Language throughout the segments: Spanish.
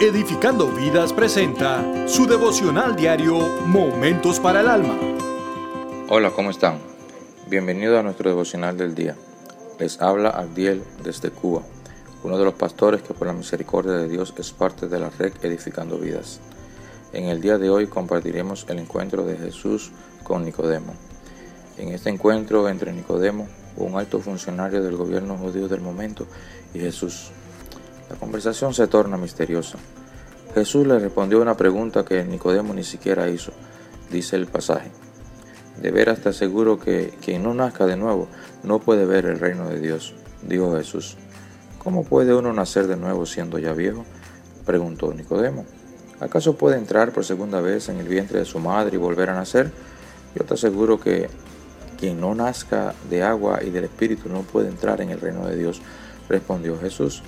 Edificando Vidas presenta su devocional diario Momentos para el Alma. Hola, ¿cómo están? Bienvenido a nuestro devocional del día. Les habla Abdiel desde Cuba, uno de los pastores que por la misericordia de Dios es parte de la red Edificando Vidas. En el día de hoy compartiremos el encuentro de Jesús con Nicodemo. En este encuentro entre Nicodemo, un alto funcionario del gobierno judío del momento, y Jesús, la conversación se torna misteriosa. Jesús le respondió una pregunta que Nicodemo ni siquiera hizo, dice el pasaje. De veras te aseguro que quien no nazca de nuevo no puede ver el reino de Dios, dijo Jesús. ¿Cómo puede uno nacer de nuevo siendo ya viejo? preguntó Nicodemo. ¿Acaso puede entrar por segunda vez en el vientre de su madre y volver a nacer? Yo te aseguro que quien no nazca de agua y del Espíritu no puede entrar en el reino de Dios, respondió Jesús.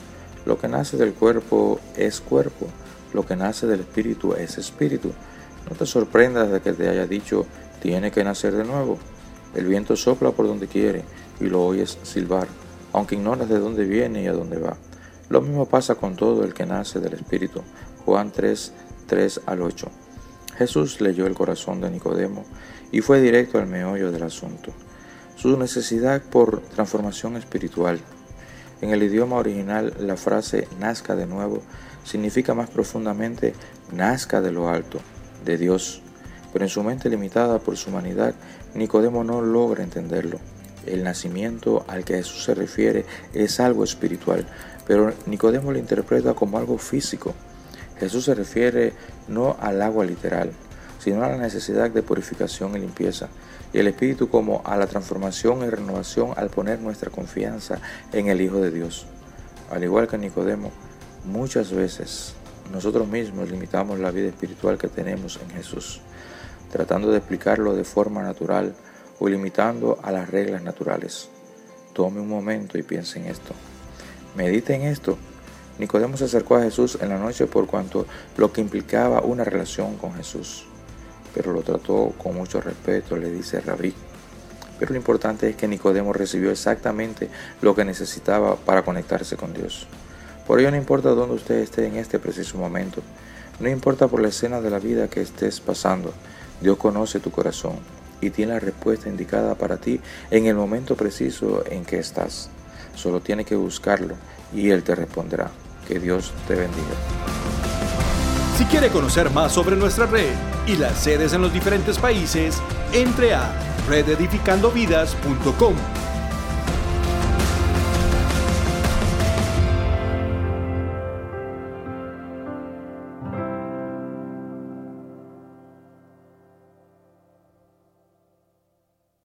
Lo que nace del cuerpo es cuerpo, lo que nace del espíritu es espíritu. No te sorprendas de que te haya dicho, tiene que nacer de nuevo. El viento sopla por donde quiere y lo oyes silbar, aunque ignoras de dónde viene y a dónde va. Lo mismo pasa con todo el que nace del espíritu. Juan 3, 3 al 8. Jesús leyó el corazón de Nicodemo y fue directo al meollo del asunto. Su necesidad por transformación espiritual en el idioma original, la frase nazca de nuevo significa más profundamente nazca de lo alto, de Dios. Pero en su mente limitada por su humanidad, Nicodemo no logra entenderlo. El nacimiento al que Jesús se refiere es algo espiritual, pero Nicodemo lo interpreta como algo físico. Jesús se refiere no al agua literal, sino a la necesidad de purificación y limpieza, y el Espíritu como a la transformación y renovación al poner nuestra confianza en el Hijo de Dios. Al igual que Nicodemo, muchas veces nosotros mismos limitamos la vida espiritual que tenemos en Jesús, tratando de explicarlo de forma natural o limitando a las reglas naturales. Tome un momento y piense en esto. Medite en esto. Nicodemo se acercó a Jesús en la noche por cuanto lo que implicaba una relación con Jesús pero lo trató con mucho respeto, le dice Rabí. Pero lo importante es que Nicodemo recibió exactamente lo que necesitaba para conectarse con Dios. Por ello no importa dónde usted esté en este preciso momento, no importa por la escena de la vida que estés pasando, Dios conoce tu corazón y tiene la respuesta indicada para ti en el momento preciso en que estás. Solo tiene que buscarlo y Él te responderá. Que Dios te bendiga. Si quiere conocer más sobre nuestra red y las sedes en los diferentes países, entre a rededificandovidas.com